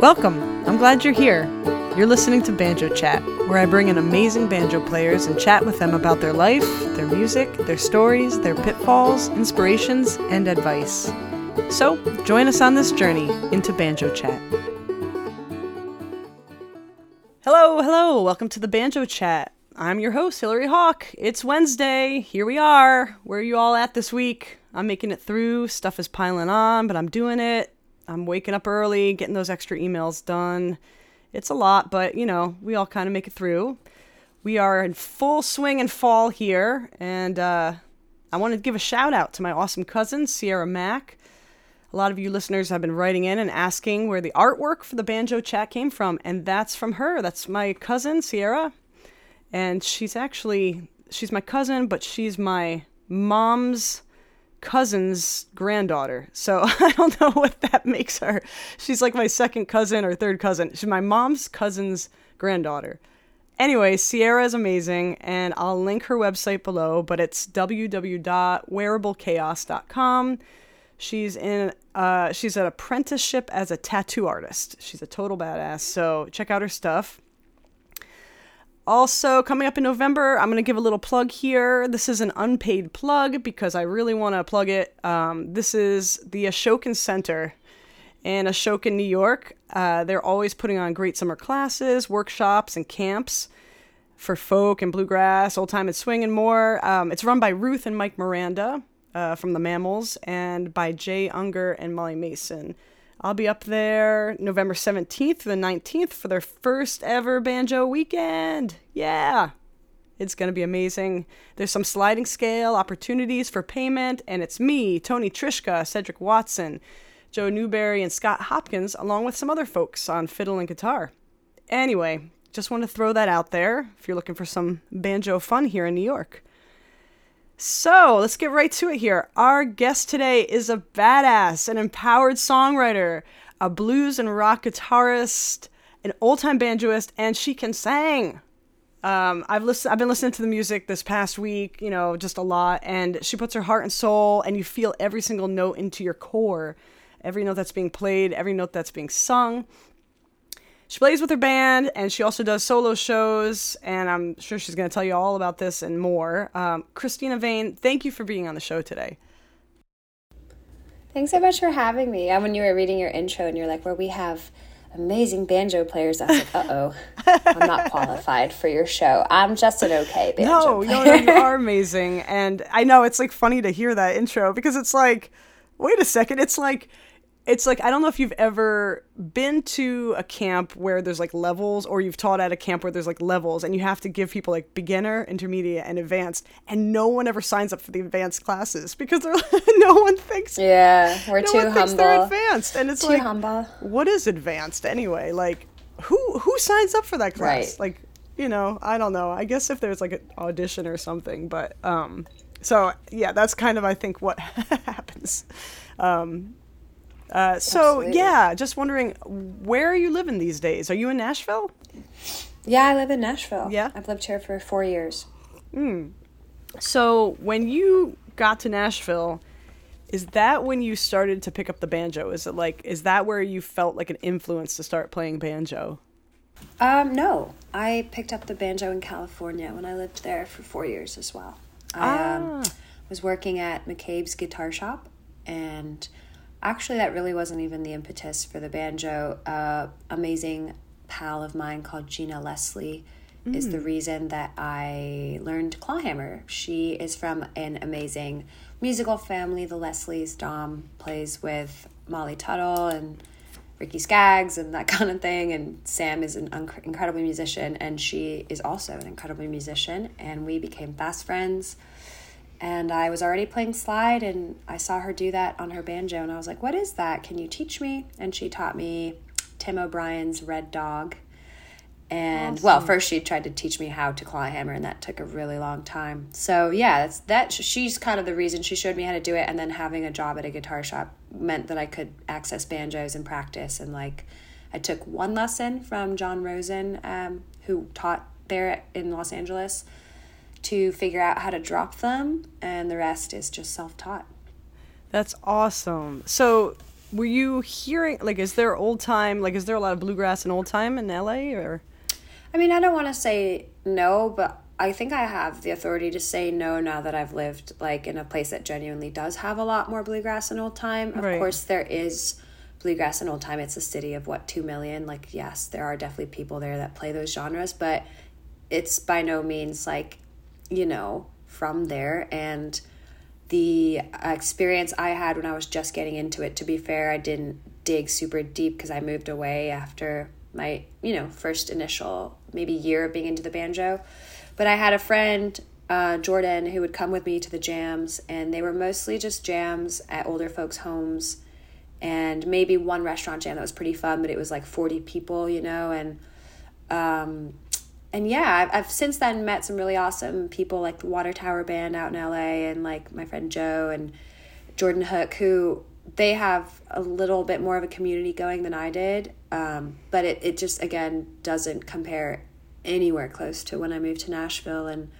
Welcome. I'm glad you're here. You're listening to Banjo Chat, where I bring in amazing banjo players and chat with them about their life, their music, their stories, their pitfalls, inspirations, and advice. So, join us on this journey into Banjo Chat. Hello, hello. Welcome to the Banjo Chat. I'm your host, Hillary Hawk. It's Wednesday. Here we are. Where are you all at this week? I'm making it through. Stuff is piling on, but I'm doing it. I'm waking up early, getting those extra emails done. It's a lot, but you know, we all kind of make it through. We are in full swing and fall here, and uh, I want to give a shout out to my awesome cousin, Sierra Mack. A lot of you listeners have been writing in and asking where the artwork for the banjo chat came from, and that's from her. That's my cousin, Sierra. And she's actually she's my cousin, but she's my mom's cousin's granddaughter. So I don't know what that makes her. She's like my second cousin or third cousin. She's my mom's cousin's granddaughter. Anyway, Sierra is amazing, and I'll link her website below, but it's www.wearablechaos.com. She's in uh, she's an apprenticeship as a tattoo artist. She's a total badass. So check out her stuff. Also, coming up in November, I'm going to give a little plug here. This is an unpaid plug because I really want to plug it. Um, this is the Ashokan Center in Ashoka, New York. Uh, they're always putting on great summer classes, workshops, and camps for folk and bluegrass, old time and swing, and more. Um, it's run by Ruth and Mike Merenda uh, from the Mammals and by Jay Ungar and Molly Mason. I'll be up there November 17th to the 19th for their first ever banjo weekend. Yeah. It's going to be amazing. There's some sliding scale opportunities for payment, and it's me, Tony Trischka, Cedric Watson, Joe Newberry, and Scott Hopkins, along with some other folks on fiddle and guitar. Anyway, just want to throw that out there if you're looking for some banjo fun here in New York. So let's get right to it here. Our guest today is a badass, an empowered songwriter, a blues and rock guitarist, an old time banjoist, and she can sing. Um, I've listened. I've been listening to the music this past week. You know, just a lot, and she puts her heart and soul, and you feel every single note into your core, every note that's being played, every note that's being sung. She plays with her band and she also does solo shows, and I'm sure she's going to tell you all about this and more. Um, Cristina Vane, thank you for being on the show today. Thanks so much for having me. And when you were reading your intro and you're like, where we have amazing banjo players, I was like, uh oh, I'm not qualified for your show. I'm just an okay banjo no, player. No, no, you are amazing. And I know it's like funny to hear that intro because it's like, wait a second, it's like it's like I don't know if you've ever been to a camp where there's like levels or you've taught at a camp where there's like levels and you have to give people like beginner, intermediate and advanced and no one ever signs up for the advanced classes because they're no one thinks Yeah, we're no too one humble. Thinks they're advanced and it's too like humble. what is advanced anyway? Like who who signs up for that class? Right. Like, you know, I don't know. I guess if there's like an audition or something, but um so yeah, that's kind of I think what happens. Um uh, so Absolutely. yeah, just wondering, where are you living these days? Are you in Nashville? Yeah, I live in Nashville. Yeah? I've lived here for four years. So when you got to Nashville, is that when you started to pick up the banjo? Is it like is that where you felt like an influence to start playing banjo? Um, no, I picked up the banjo in California when I lived there for four years as well. I um, was working at McCabe's Guitar Shop, and actually, that really wasn't even the impetus for the banjo. Uh, amazing pal of mine called Gina Leslie is the reason that I learned clawhammer. She is from an amazing musical family, the Leslies. Dom plays with Molly Tuttle and Ricky Skaggs and that kind of thing. And Sam is an un- incredible musician, and she is also an incredible musician. And we became fast friends. And I was already playing slide, and I saw her do that on her banjo, and I was like, "What is that? Can you teach me?" And she taught me Tim O'Brien's Red Dog. And well, first she tried to teach me how to claw hammer, and that took a really long time. So yeah, that's that. She's kind of the reason she showed me how to do it, and then having a job at a guitar shop meant that I could access banjos and practice. And like, I took one lesson from John Rosen, um, who taught there in Los Angeles, to figure out how to drop thumb, and the rest is just self taught. That's awesome. So were you hearing like is there old time like is there a lot of bluegrass and old time in LA or I mean, I don't want to say no, but I think I have the authority to say no now that I've lived like in a place that genuinely does have a lot more bluegrass and old time. Of Right. course, there is bluegrass and old time. It's a city of what two million. Like, yes, there are definitely people there that play those genres, but it's by no means like you know from there and the experience I had when I was just getting into it, to be fair, I didn't dig super deep because I moved away after my, you know, first initial maybe year of being into the banjo. But I had a friend, uh, Jordan, who would come with me to the jams, and they were mostly just jams at older folks' homes and maybe one restaurant jam that was pretty fun, but it was like 40 people, you know, and um, and yeah, I've, I've since then met some really awesome people like the Water Tower Band out in LA and like my friend Joe and Jordan Hook, who they have a little bit more of a community going than I did. Um, but it, it just, again, doesn't compare anywhere close to when I moved to Nashville. And,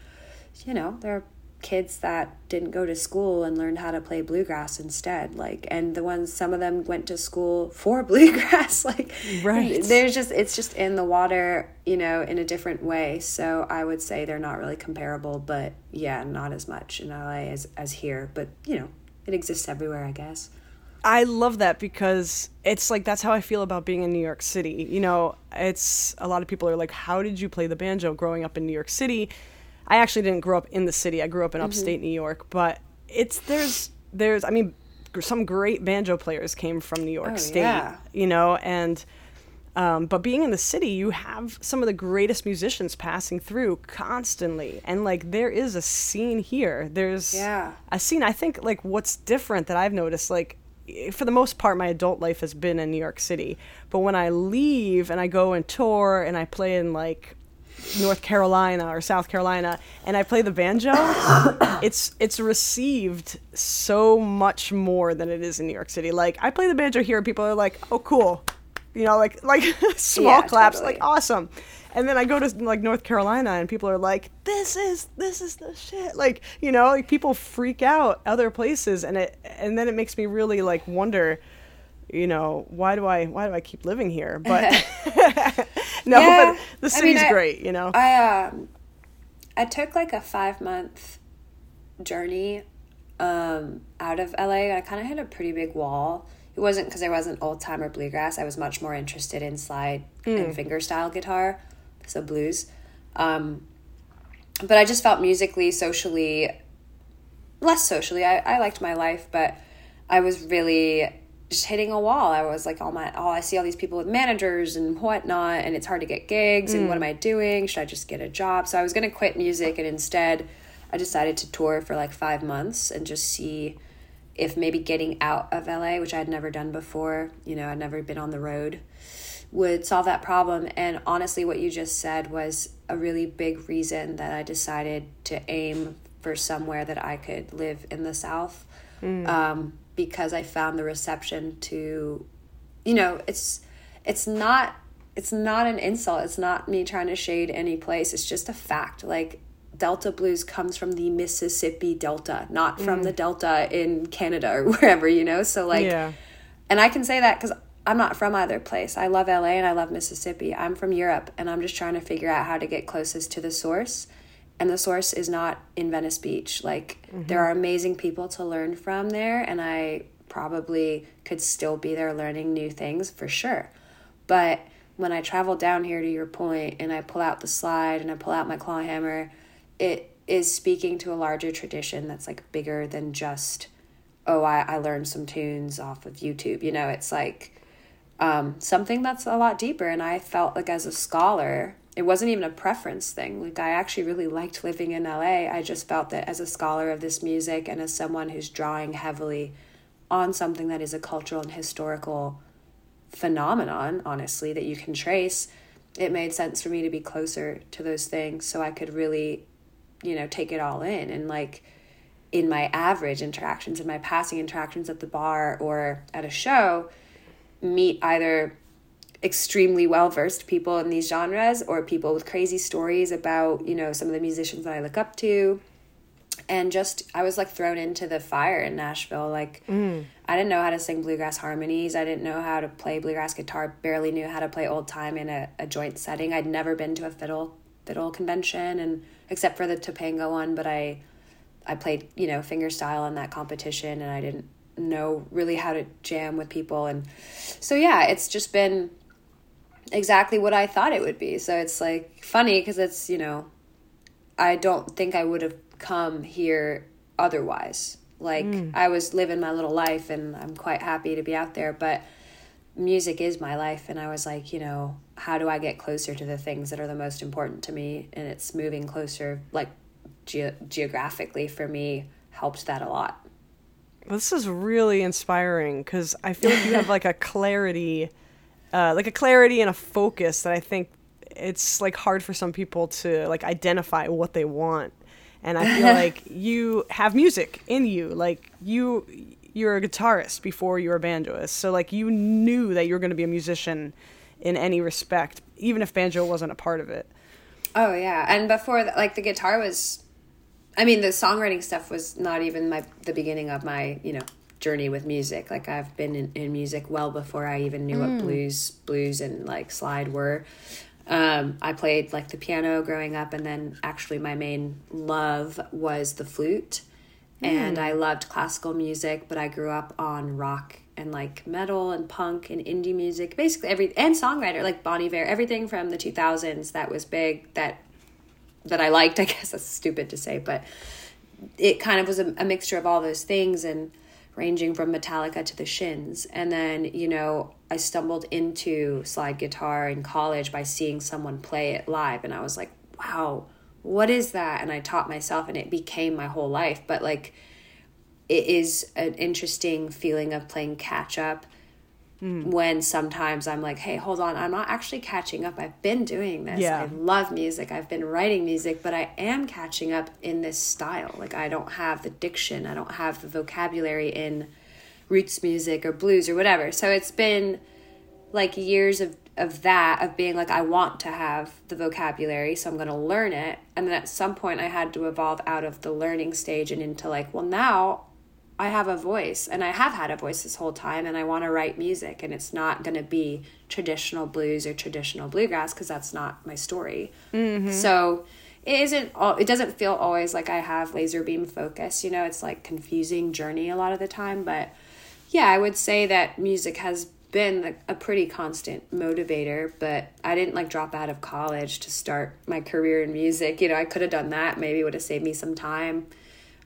you know, there are kids that didn't go to school and learned how to play bluegrass instead like and the ones some of them went to school for bluegrass like Right. there's just it's just in the water you know in a different way so i would say they're not really comparable but yeah not as much in la as as here but you know it exists everywhere i guess I love that because it's like that's how I feel about being in New York City. You know, it's a lot of people are like, "How did you play the banjo growing up in New York City?" I actually didn't grow up in the city. I grew up in upstate New York, but it's there's there's I mean, some great banjo players came from New York Oh, State. yeah. You know, and um, but being in the city, you have some of the greatest musicians passing through constantly, and like there is a scene here. There's Yeah. a scene. I think like what's different that I've noticed, like for the most part, my adult life has been in New York City. But when I leave and I go and tour and I play in like North Carolina or South Carolina and I play the banjo, it's it's received so much more than it is in New York City. Like I play the banjo here, and people are like, "Oh, cool," you know, like like small Yeah, claps, totally. like awesome. And then I go to like North Carolina, and people are like, "This is this is the shit!" Like you know, like people freak out other places, and it and then it makes me really like wonder, you know, why do I why do I keep living here? But no, Yeah, but the I mean, city's I- great, you know. I um I took like a five month journey um out of LA I kind of hit a pretty big wall. It wasn't because I wasn't old time or bluegrass. I was much more interested in slide and fingerstyle guitar, so blues. Um, but I just felt musically, socially, less socially. I, I liked my life, but I was really just hitting a wall. I was like, all my, oh, I see all these people with managers and whatnot, and it's hard to get gigs. And what am I doing? Should I just get a job? So I was going to quit music, and instead, I decided to tour for like five months and just see if maybe getting out of LA, which I had never done before, you know, I'd never been on the road, would solve that problem. And honestly, what you just said was a really big reason that I decided to aim for somewhere that I could live in the South. Um, because I found the reception to, you know, it's it's not it's not an insult. It's not me trying to shade any place. It's just a fact. Like Delta blues comes from the Mississippi Delta, not from mm. the Delta in Canada or wherever, you know? So like yeah. and I can say that cuz I'm not from either place. I love LA and I love Mississippi. I'm from Europe and I'm just trying to figure out how to get closest to the source. And the source is not in Venice Beach. Like there are amazing people to learn from there and I probably could still be there learning new things for sure. But when I travel down here to your point and I pull out the slide and I pull out my claw hammer, it is speaking to a larger tradition that's like bigger than just, oh, I, I learned some tunes off of YouTube. You know, it's like um, something that's a lot deeper. And I felt like as a scholar, it wasn't even a preference thing. Like I actually really liked living in LA. I just felt that as a scholar of this music and as someone who's drawing heavily on something that is a cultural and historical phenomenon, honestly, that you can trace, it made sense for me to be closer to those things so I could really, you know, take it all in. And like in my average interactions, in my passing interactions at the bar or at a show, meet either extremely well versed people in these genres or people with crazy stories about, you know, some of the musicians that I look up to and just I was like thrown into the fire in Nashville. Like I I didn't know how to sing bluegrass harmonies. I didn't know how to play bluegrass guitar. Barely knew how to play old time in a, a joint setting. I'd never been to a fiddle fiddle convention, and except for the Topanga one, but I I played you know fingerstyle in that competition, and I didn't know really how to jam with people, and so yeah, it's just been exactly what I thought it would be. So it's like funny because it's you know I don't think I would have come here otherwise. Like mm. I was living my little life and I'm quite happy to be out there, but music is my life and I was like, you know, how do I get closer to the things that are the most important to me and it's moving closer like ge- geographically for me helped that a lot. This is really inspiring cuz I feel like you have like a clarity uh, like a clarity and a focus that I think it's like hard for some people to like identify what they want. And i feel like you have music in you. Like you you're a guitarist before you're a banjoist. So like you knew that you were going to be a musician in any respect even if banjo wasn't a part of it. Oh yeah. And before the, like the guitar was i mean the songwriting stuff was not even my the beginning of my you know journey with music like i've been in, in music well before i even knew mm. what blues blues and like slide were um, I played like the piano growing up, and then actually my main love was the flute. Mm. And I loved classical music, but I grew up on rock and like metal and punk and indie music, basically every and songwriter like Bon Iver, everything from the 2000s that was big that that I liked. I guess that's stupid to say, but it kind of was a, a mixture of all those things and ranging from Metallica to the Shins. And then, you know, I stumbled into slide guitar in college by seeing someone play it live and I was like, wow, what is that? And I taught myself and it became my whole life. But like it is an interesting feeling of playing catch up mm. when sometimes I'm like, hey, hold on, I'm not actually catching up. I've been doing this. Yeah. I love music. I've been writing music, but I am catching up in this style. Like I don't have the diction, I don't have the vocabulary in roots music or blues or whatever. So it's been like years of of that of being like I want to have the vocabulary, so I'm going to learn it. And then at some point I had to evolve out of the learning stage and into like, well now I have a voice and I have had a voice this whole time and I want to write music and it's not going to be traditional blues or traditional bluegrass because that's not my story. Mm-hmm. So it isn't all it doesn't feel always like I have laser beam focus, you know, it's like confusing journey a lot of the time, but yeah, I would say that music has been a pretty constant motivator, but I didn't like drop out of college to start my career in music. You know, I could have done that. Maybe would have saved me some time.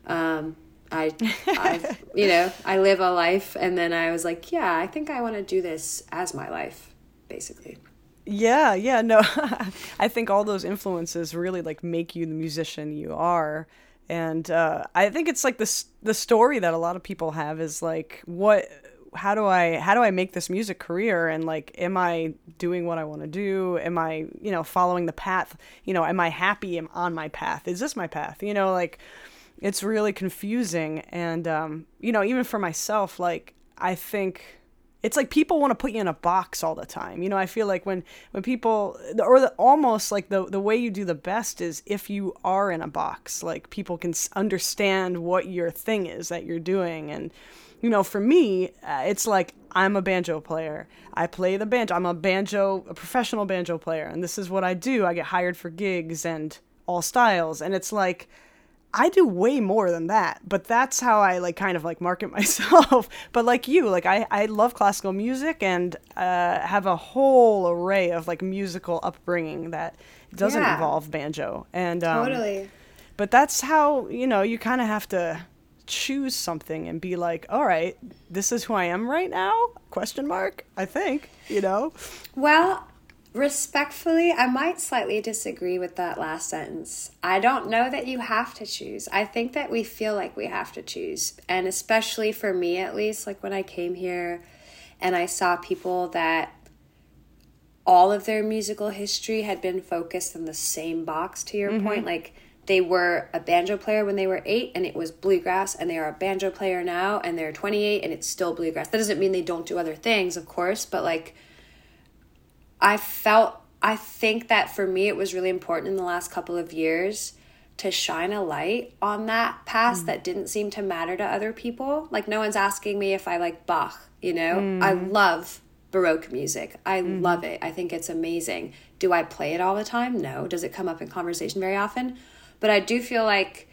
Um, I, I, you know, I live a life, and then I was like, yeah, I think I want to do this as my life, basically. Yeah, yeah, no, I think all those influences really like make you the musician you are. And uh, I think it's like this the story that a lot of people have is like what how do I how do I make this music career? And like am I doing what I want to do? Am I you know following the path? You know am I happy? Am on my path? Is this my path? You know like it's really confusing and um, you know even for myself like I think it's like people want to put you in a box all the time. You know, I feel like when when people or the, almost like the the way you do the best is if you are in a box, like people can understand what your thing is that you're doing and you know, for me, uh, it's like I'm a banjo player. I play the banjo. I'm a banjo, a professional banjo player, and this is what I do. I get hired for gigs and all styles, and it's like I do way more than that, but that's how I like kind of like market myself. but like you, like I, I love classical music and uh, have a whole array of like musical upbringing that doesn't yeah. involve banjo. And um, totally. But that's how you know you kind of have to choose something and be like, all right, this is who I am right now? Question mark. I think you know. Well, Respectfully, I might slightly disagree with that last sentence. I don't know that you have to choose. I think that we feel like we have to choose. And especially for me, at least, like when I came here and I saw people that all of their musical history had been focused in the same box, to your mm-hmm. point. Like they were a banjo player when they were eight and it was bluegrass, and they are a banjo player now and they're 28 and it's still bluegrass. That doesn't mean they don't do other things, of course, but like I felt I think that for me it was really important in the last couple of years to shine a light on that past mm. that didn't seem to matter to other people. Like no one's asking me if I like Bach, you know? Mm. I love baroque music. I mm. love it. I think it's amazing. Do I play it all the time? No. Does it come up in conversation very often? But I do feel like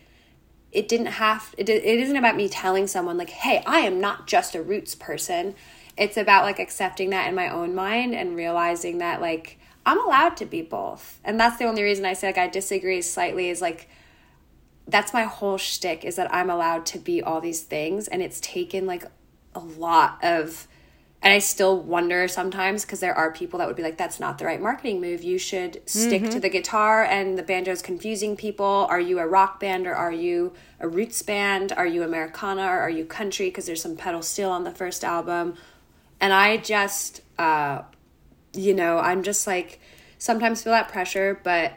it didn't have it, it isn't about me telling someone like, "Hey, I am not just a roots person." It's about like accepting that in my own mind and realizing that like I'm allowed to be both. And that's the only reason I say like I disagree slightly is like that's my whole shtick is that I'm allowed to be all these things and it's taken like a lot of and I still wonder sometimes because there are people that would be like, that's not the right marketing move. You should stick mm-hmm. to the guitar and the banjo is confusing people. Are you a rock band or are you a roots band? Are you Americana or are you country? Because there's some pedal steel on the first album. And I just, uh, you know, I'm just like, sometimes feel that pressure, but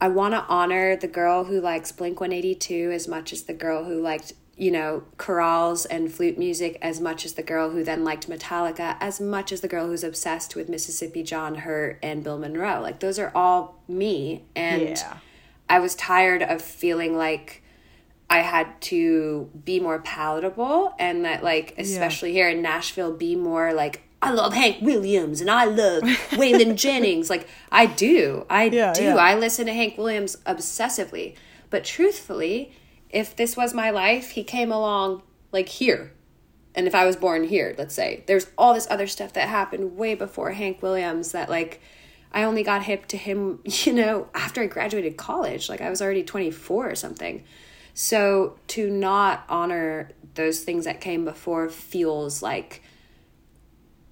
I want to honor the girl who likes Blink 182 as much as the girl who liked you know, chorales and flute music as much as the girl who then liked Metallica, as much as the girl who's obsessed with Mississippi John Hurt and Bill Monroe. Like those are all me. And yeah. I was tired of feeling like I had to be more palatable and that like especially yeah. here in Nashville be more like I love Hank Williams and I love Waylon Jennings. Like I do. I yeah, do. I listen to Hank Williams obsessively. But truthfully, if this was my life, he came along like here. And if I was born here, let's say, there's all this other stuff that happened way before Hank Williams that like I only got hip to him, you know, after I graduated college. Like I was already 24 or something. So to not honor those things that came before feels like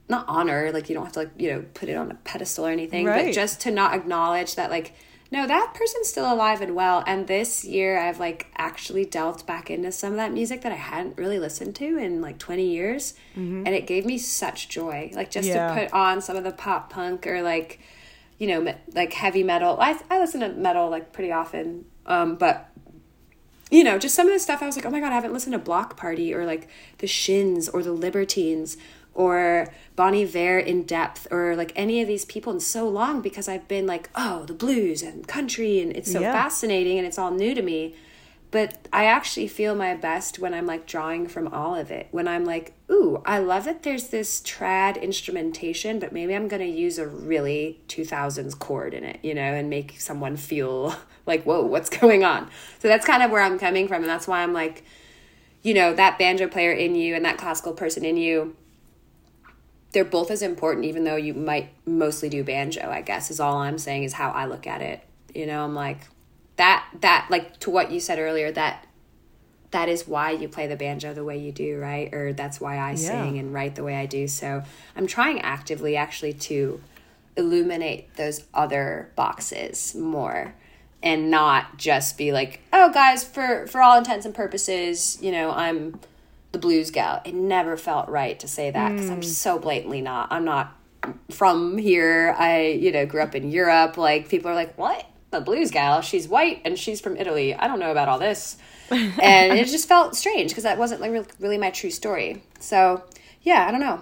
not honor, like you don't have to like, you know, put it on a pedestal or anything, right. but just to not acknowledge that like no, that person's still alive and well. And this year, I've like actually delved back into some of that music that I hadn't really listened to in like 20 years. Mm-hmm. And it gave me such joy. Like just yeah. to put on some of the pop punk or like, you know, like heavy metal. I, I listen to metal like pretty often. Um, but you know, just some of the stuff I was like, oh my God, I haven't listened to Bloc Party or like the Shins or the Libertines or Bon Iver in depth or like any of these people in so long because I've been like, oh, the blues and country and it's so yeah. fascinating and it's all new to me. But I actually feel my best when I'm like drawing from all of it. When I'm like, ooh, I love that there's this trad instrumentation, but maybe I'm going to use a really 2000s chord in it, you know, and make someone feel like, whoa, what's going on? So that's kind of where I'm coming from. And that's why I'm like, you know, that banjo player in you and that classical person in you they're both as important even though you might mostly do banjo i guess is all i'm saying is how i look at it you know i'm like that that like to what you said earlier that that is why you play the banjo the way you do right or that's why i yeah. sing and write the way i do so i'm trying actively actually to illuminate those other boxes more and not just be like oh guys for for all intents and purposes you know i'm the blues gal. It never felt right to say that because mm. I'm so blatantly not. I'm not from here. I, you know, grew up in Europe. Like, people are like, what? The blues gal? She's white and she's from Italy. I don't know about all this. and it just felt strange because that wasn't like really my true story. So, yeah, I don't know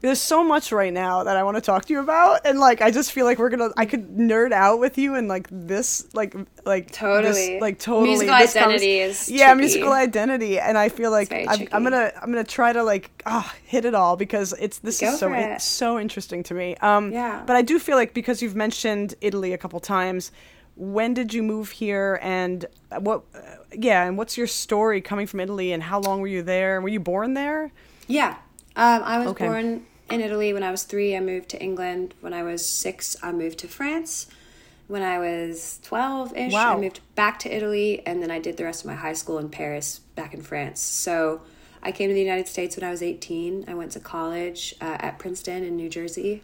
there's so much right now that I want to talk to you about, and like I just feel like we're gonna I could nerd out with you and like this like like totally this, like totally musical identity is yeah tricky. musical identity, and I feel like I'm, I'm, gonna I'm gonna try to like ah hit it all because it's this Go is so it. it's so interesting to me. Um, yeah, but I do feel like because you've mentioned Italy a couple times. When did you move here, and what? Uh, yeah, and what's your story coming from Italy, and how long were you there? Were you born there? Yeah, um, I was okay. born in Italy when I was three. I moved to England. When I was six, I moved to France. When I was 12 ish, wow. I moved back to Italy. And then I did the rest of my high school in Paris, back in France. So I came to the United States when I was 18. I went to college uh, at Princeton in New Jersey.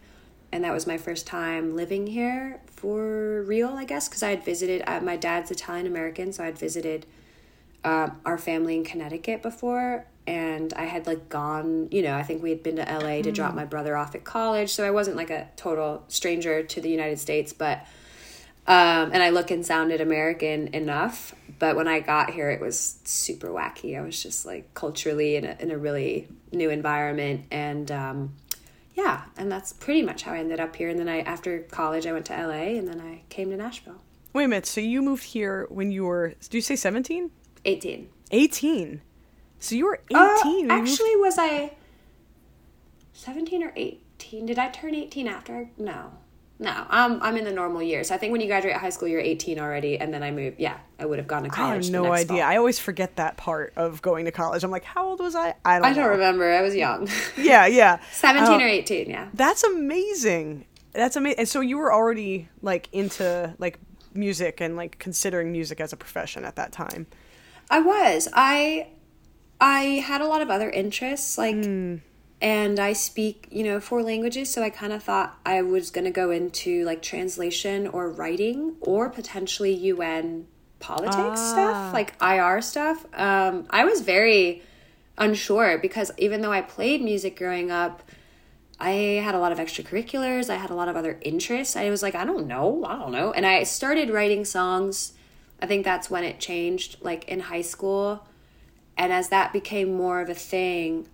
And that was my first time living here for real, I guess, because I had visited. Uh, my dad's Italian American, so I had visited uh, our family in Connecticut before and I had like gone, you know, I think we had been to LA to mm. drop my brother off at college, so I wasn't like a total stranger to the United States, but um and I look and sounded American enough, but when I got here it was super wacky. I was just like culturally in a in a really new environment and um yeah, and that's pretty much how I ended up here and then I after college I went to LA and then I came to Nashville. Wait a minute. So you moved here when you were? Do you say seventeen? 18. Eighteen. So you were Uh, eighteen. moved- actually, was I 17 or 18? Did I turn 18 after? No. No, I'm, I'm in the normal years. I think when you graduate high school, you're 18 already, and then I moved. Yeah, I would have gone to college. I have no idea. fall. I always forget that part of going to college. I'm like, how old was I? I don't. I don't know. remember. I was young. Yeah, yeah. 17 Uh, or 18, yeah. That's amazing. That's amazing. And so you were already like into like music and like considering music as a profession at that time. I was. I I had a lot of other interests like and I speak, you know, four languages, so I kind of thought I was going to go into like translation or writing or potentially UN politics stuff, like IR stuff. Um I was very unsure because even though I played music growing up, I had a lot of extracurriculars. I had a lot of other interests. I was like, I don't know. I don't know. And I started writing songs. I think that's when it changed, like in high school. And as that became more of a thing,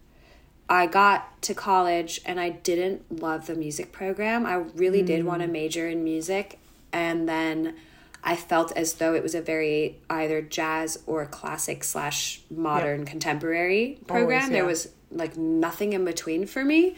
I got to college and I didn't love the music program. I really did want to major in music. And then I felt as though it was a very either jazz or classic slash modern contemporary program. Always, There was like nothing in between for me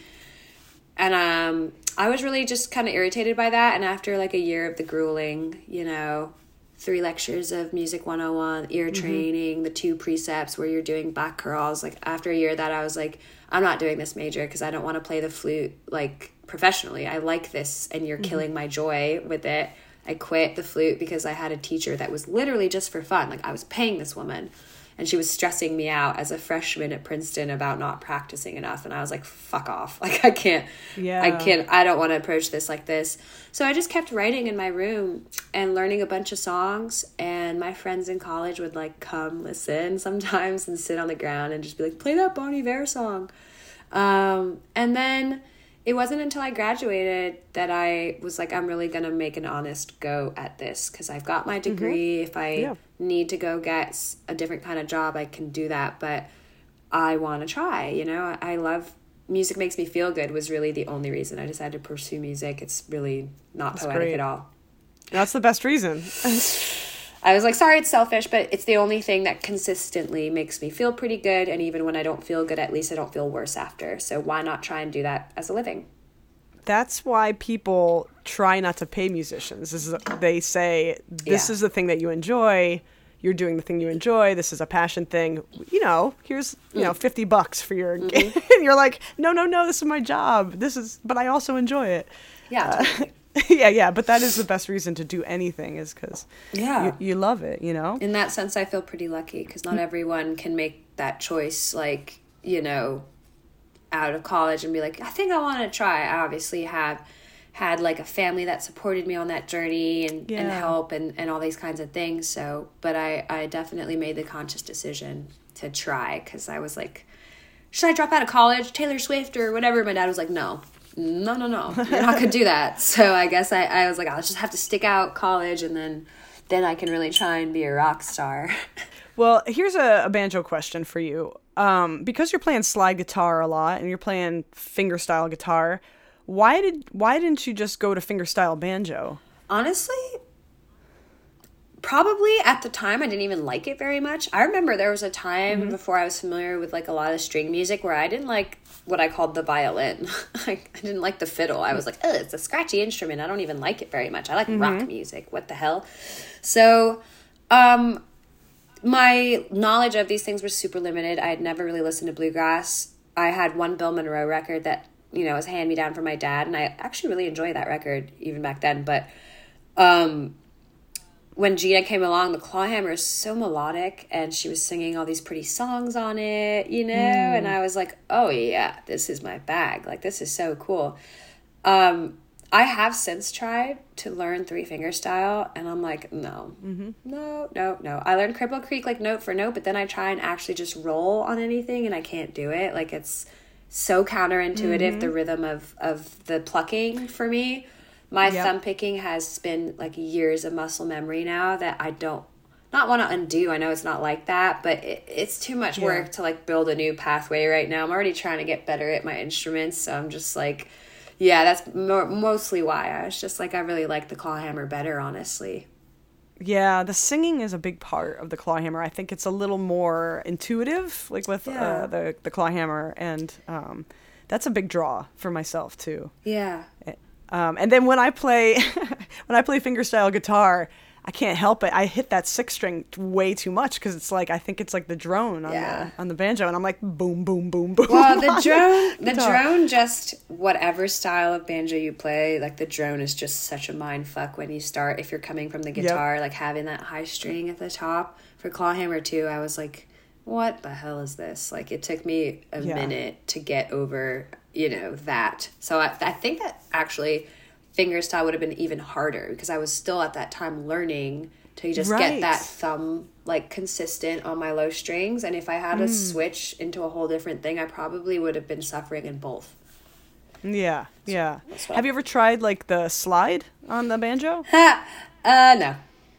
and um i was really just kind of irritated by that and after like a year of the grueling you know three lectures of music 101 ear training the two precepts where you're doing Bach chorales like after a year of that i was like i'm not doing this major because i don't want to play the flute like professionally. I like this and you're mm-hmm. killing my joy with it. I quit the flute because i had a teacher that was literally just for fun. Like i was paying this woman and she was stressing me out as a freshman at Princeton about not practicing enough and I was like fuck off. Like I can't Yeah. I can't I don't want to approach this like this. So I just kept writing in my room and learning a bunch of songs and my friends in college would like come listen sometimes and sit on the ground and just be like play that Bon Iver song. Um, and then it wasn't until I graduated that I was like, I'm really going to make an honest go at this because I've got my mm-hmm. degree. If I Yeah. need to go get a different kind of job, I can do that. But I want to try, you know, I love music, makes me feel good, was really the only reason I decided to pursue music. It's really not poetic great. at all. That's the best reason. I was like, sorry, it's selfish, but it's the only thing that consistently makes me feel pretty good. And even when I don't feel good, at least I don't feel worse after. So why not try and do that as a living? That's why people try not to pay musicians. This is, they say this Yeah. is the thing that you enjoy. You're doing the thing you enjoy. This is a passion thing. You know, here's you Mm. know fifty bucks for your. Mm-hmm. and you're like, no, no, no. This is my job. This is, but I also enjoy it. Yeah. totally. yeah, yeah. But that is the best reason to do anything is because Yeah. you, you love it. You know. In that sense, I feel pretty lucky because not mm. everyone can make that choice, like, you know, out of college and be like, I think I want to try. I obviously have had like a family that supported me on that journey and, and help and, and all these kinds of things. So, but I, I definitely made the conscious decision to try because I was like, should I drop out of college, Taylor Swift or whatever? My dad was like, no, no, no, no, you're not gonna do that. So I guess I, I was like, I'll just have to stick out college and then, then I can really try and be a rock star. Well, here's a, a banjo question for you. Um, because you're playing slide guitar a lot and you're playing fingerstyle guitar, why did why didn't you just go to fingerstyle banjo? Honestly, probably at the time I didn't even like it very much. I remember there was a time before I was familiar with like a lot of string music where I didn't like what I called the violin. I didn't like the fiddle. I was like, "Oh, it's a scratchy instrument. I don't even like it very much. I like rock music. What the hell?" So, um my knowledge of these things was super limited. I had never really listened to bluegrass. I had one Bill Monroe record that, you know, was hand me down from my dad, and I actually really enjoyed that record even back then. But um, when Gina came along, the clawhammer is so melodic, and she was singing all these pretty songs on it, you know, and I was like, oh yeah, this is my bag. Like this is so cool. Um, I have since tried to learn three finger style, and I'm like, no, mm-hmm. no, no, no. I learned Cripple Creek like note for note, but then I try and actually just roll on anything, and I can't do it. Like it's so counterintuitive the rhythm of of the plucking for me. My Yep. thumb picking has been like years of muscle memory now that I don't not want to undo. I know it's not like that, but it, it's too much Yeah. work to like build a new pathway right now. I'm already trying to get better at my instruments, so I'm just like, yeah, that's mo- mostly why I was just like, I really like the claw hammer better, honestly. Yeah, the singing is a big part of the clawhammer. I think it's a little more intuitive, like with Yeah. uh, the the clawhammer, and um, that's a big draw for myself too. Yeah. Um, and then when I play when I play fingerstyle guitar, I can't help it. I hit that six string way too much because it's like I think it's like the drone on Yeah. the on the banjo, and I'm like boom, boom, boom, boom. Well, the drone, the guitar. drone, just whatever style of banjo you play, like the drone is just such a mind fuck when you start. If you're coming from the guitar, like having that high string at the top for clawhammer too, I was like, what the hell is this? Like it took me a Yeah. minute to get over, you know, that. So I, I think that actually fingerstyle would have been even harder because I was still at that time learning to just Right. get that thumb like consistent on my low strings and if i had to switch into a whole different thing i probably would have been suffering in both Yeah, yeah. Have you ever tried like the slide on the banjo? uh no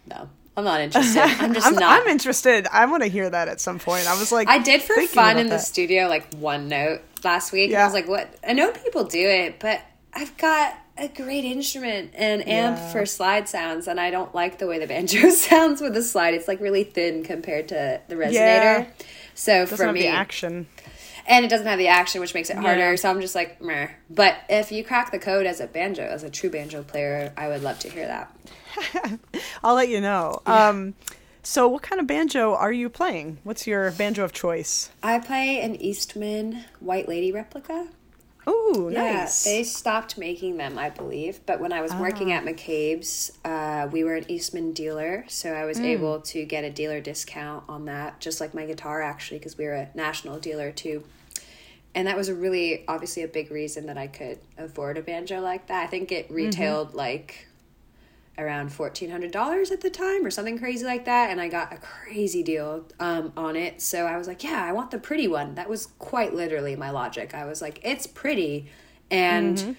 no i'm not interested i'm just I'm, not I'm interested. I want to hear that at some point. I was like, i did for fun in the studio like one note last week and i was like what i know people do it but i've got a great instrument and amp Yeah. for slide sounds and i don't like the way the banjo sounds with the slide it's like really thin compared to the resonator Yeah. so for me action. and it doesn't have the action, which makes it harder. Yeah. So I'm just like, meh. But if you crack the code as a banjo, as a true banjo player, I would love to hear that. I'll let you know. Um, so what kind of banjo are you playing? What's your banjo of choice? I play an Eastman White Lady replica. Ooh, Yeah, nice. they stopped making them, I believe. But when I was working ah. at McCabe's, uh, we were an Eastman dealer, so I was mm. able to get a dealer discount on that, just like my guitar actually, because we were a national dealer too. And that was a really, obviously, a big reason that I could afford a banjo like that. I think it mm-hmm. retailed like around fourteen hundred dollars at the time, or something crazy like that. And I got a crazy deal um, on it. So I was like, "Yeah, I want the pretty one." That was quite literally my logic. I was like, "It's pretty," and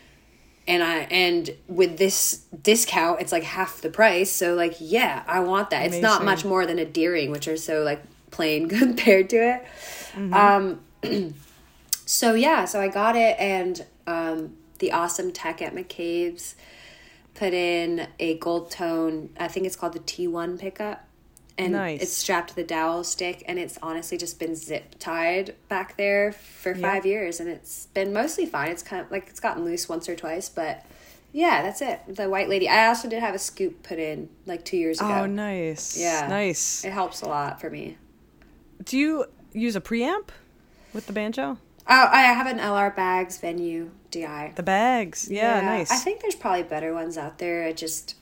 and I and with this discount, it's like half the price. So like, yeah, I want that. It's not much more than a Deering, which are so like plain compared to it. Um, so yeah, so I got it, and um, the awesome tech at McCabe's put in a gold tone. I think it's called the T one pickup. And Nice. it's strapped to the dowel stick, and it's honestly just been zip tied back there for five years, and it's been mostly fine. It's kind of like it's gotten loose once or twice, but yeah, that's it. The white lady. I also did have a scoop put in like two years ago. oh, nice. Yeah. Nice. It helps a lot for me. Do you use a preamp with the banjo? Oh, I have an LR Baggs Venue DI. The Baggs. Yeah, nice. I think there's probably better ones out there. I just,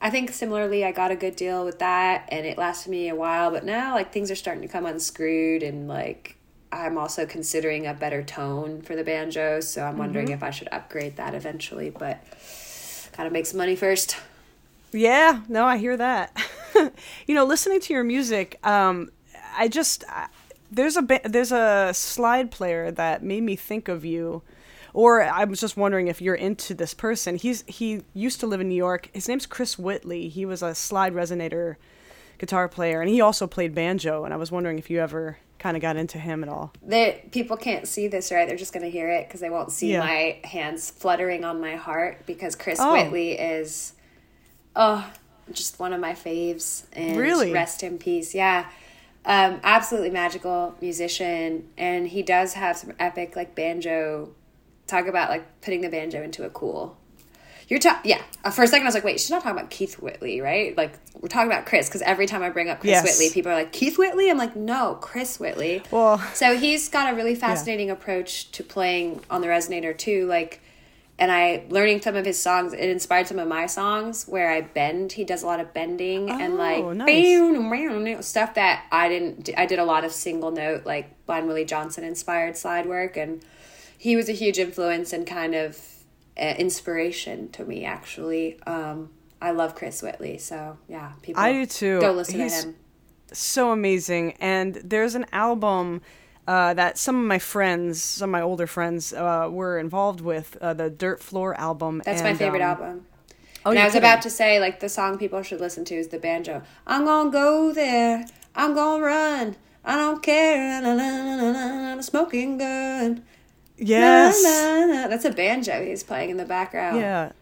I think similarly, I got a good deal with that, and it lasted me a while. But now, like things are starting to come unscrewed, and like I'm also considering a better tone for the banjo. So I'm wondering Mm-hmm. if I should upgrade that eventually. But gotta make some money first. Yeah, no, I hear that. you know, listening to your music, um, I just I, there's a there's a slide player that made me think of you, or I was just wondering if you're into this person. He's he used to live in New York. His name's Chris Whitley. He was a slide resonator guitar player, and he also played banjo. And I was wondering if you ever kind of got into him at all. They people can't see this, right? They're just gonna hear it because they won't see Yeah. my hands fluttering on my heart because Chris Oh. Whitley is, oh, just one of my faves. And Really? rest in peace. Yeah, um, absolutely magical musician, and he does have some epic like banjo. Talk about like putting the banjo into a cool. You're talking, yeah. Uh, for a second, I was like, "Wait, she's not talking about Keith Whitley, right?" Like we're talking about Chris because every time I bring up Chris Yes. Whitley, people are like, "Keith Whitley." I'm like, "No, Chris Whitley." Well- so he's got a really fascinating approach to playing on the resonator too. Like, and I learning some of his songs. It inspired some of my songs where I bend. He does a lot of bending and like Oh, nice. stuff that I didn't. I did a lot of single note like Blind Willie Johnson inspired slide work, and he was a huge influence and kind of uh, inspiration to me. Actually, um, I love Chris Whitley. So yeah, people I do too. Go listen He's- to him. so amazing. And there's an album uh, that some of my friends, some of my older friends, uh, were involved with uh, the Dirt Floor album. That's my favorite um, album. Oh, and I was kidding. about to say, like, the song people should listen to is the banjo. I'm gonna go there. I'm gonna run. I don't care. Na, na, na, na, na, na, smoking gun. Yes. Na, na, na. That's a banjo he's playing in the background. Yeah.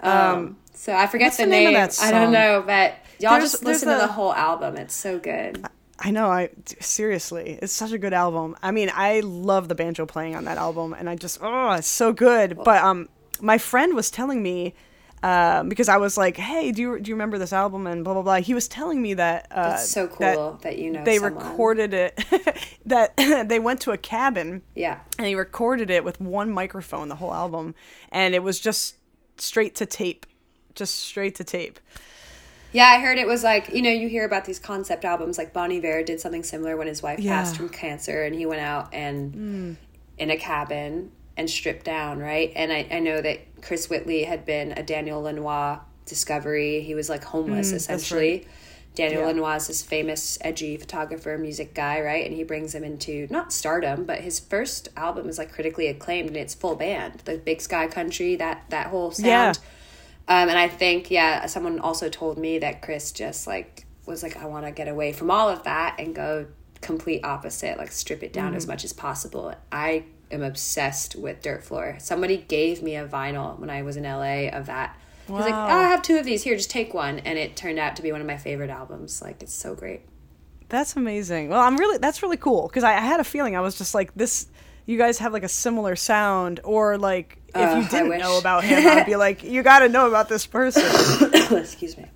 Um, so I forget the, the name. name of that I don't know, but y'all There's- just listen to the whole album. It's so good. I know. I seriously, it's such a good album. I mean, I love the banjo playing on that album, and I just oh, it's so good. But um, my friend was telling me. Um, because I was like, "Hey, do you do you remember this album?" and blah blah blah. He was telling me that uh, It's so cool that, you know they someone. recorded it. that they went to a cabin Yeah. and he recorded it with one microphone, the whole album, and it was just straight to tape, just straight to tape. Yeah, I heard it was like, you know, you hear about these concept albums like Bon Iver did something similar when his wife Yeah. passed from cancer and he went out and in a cabin and stripped down, right? And I, I know that Chris Whitley had been a Daniel Lanois discovery. He was like homeless essentially. Daniel Yeah. Lanois is this famous, edgy photographer, music guy, right? And he brings him into not stardom, but his first album is like critically acclaimed and it's full band. The Big Sky Country, that that whole sound. Yeah. Um, and I think, yeah, someone also told me that Chris just like was like, I want to get away from all of that and go complete opposite, like strip it down as Mm-hmm. much as possible. I am obsessed with Dirt Floor. Somebody gave me a vinyl when I was in LA of that. He was like, oh, I have two of these. Here, just take one. And it turned out to be one of my favorite albums. Like, it's so great. That's amazing. Well, I'm really that's really cool because I, I had a feeling I was just like this. You guys have like a similar sound, or like if Uh, you didn't know about him, I'd be like, you got to know about this person. Excuse me.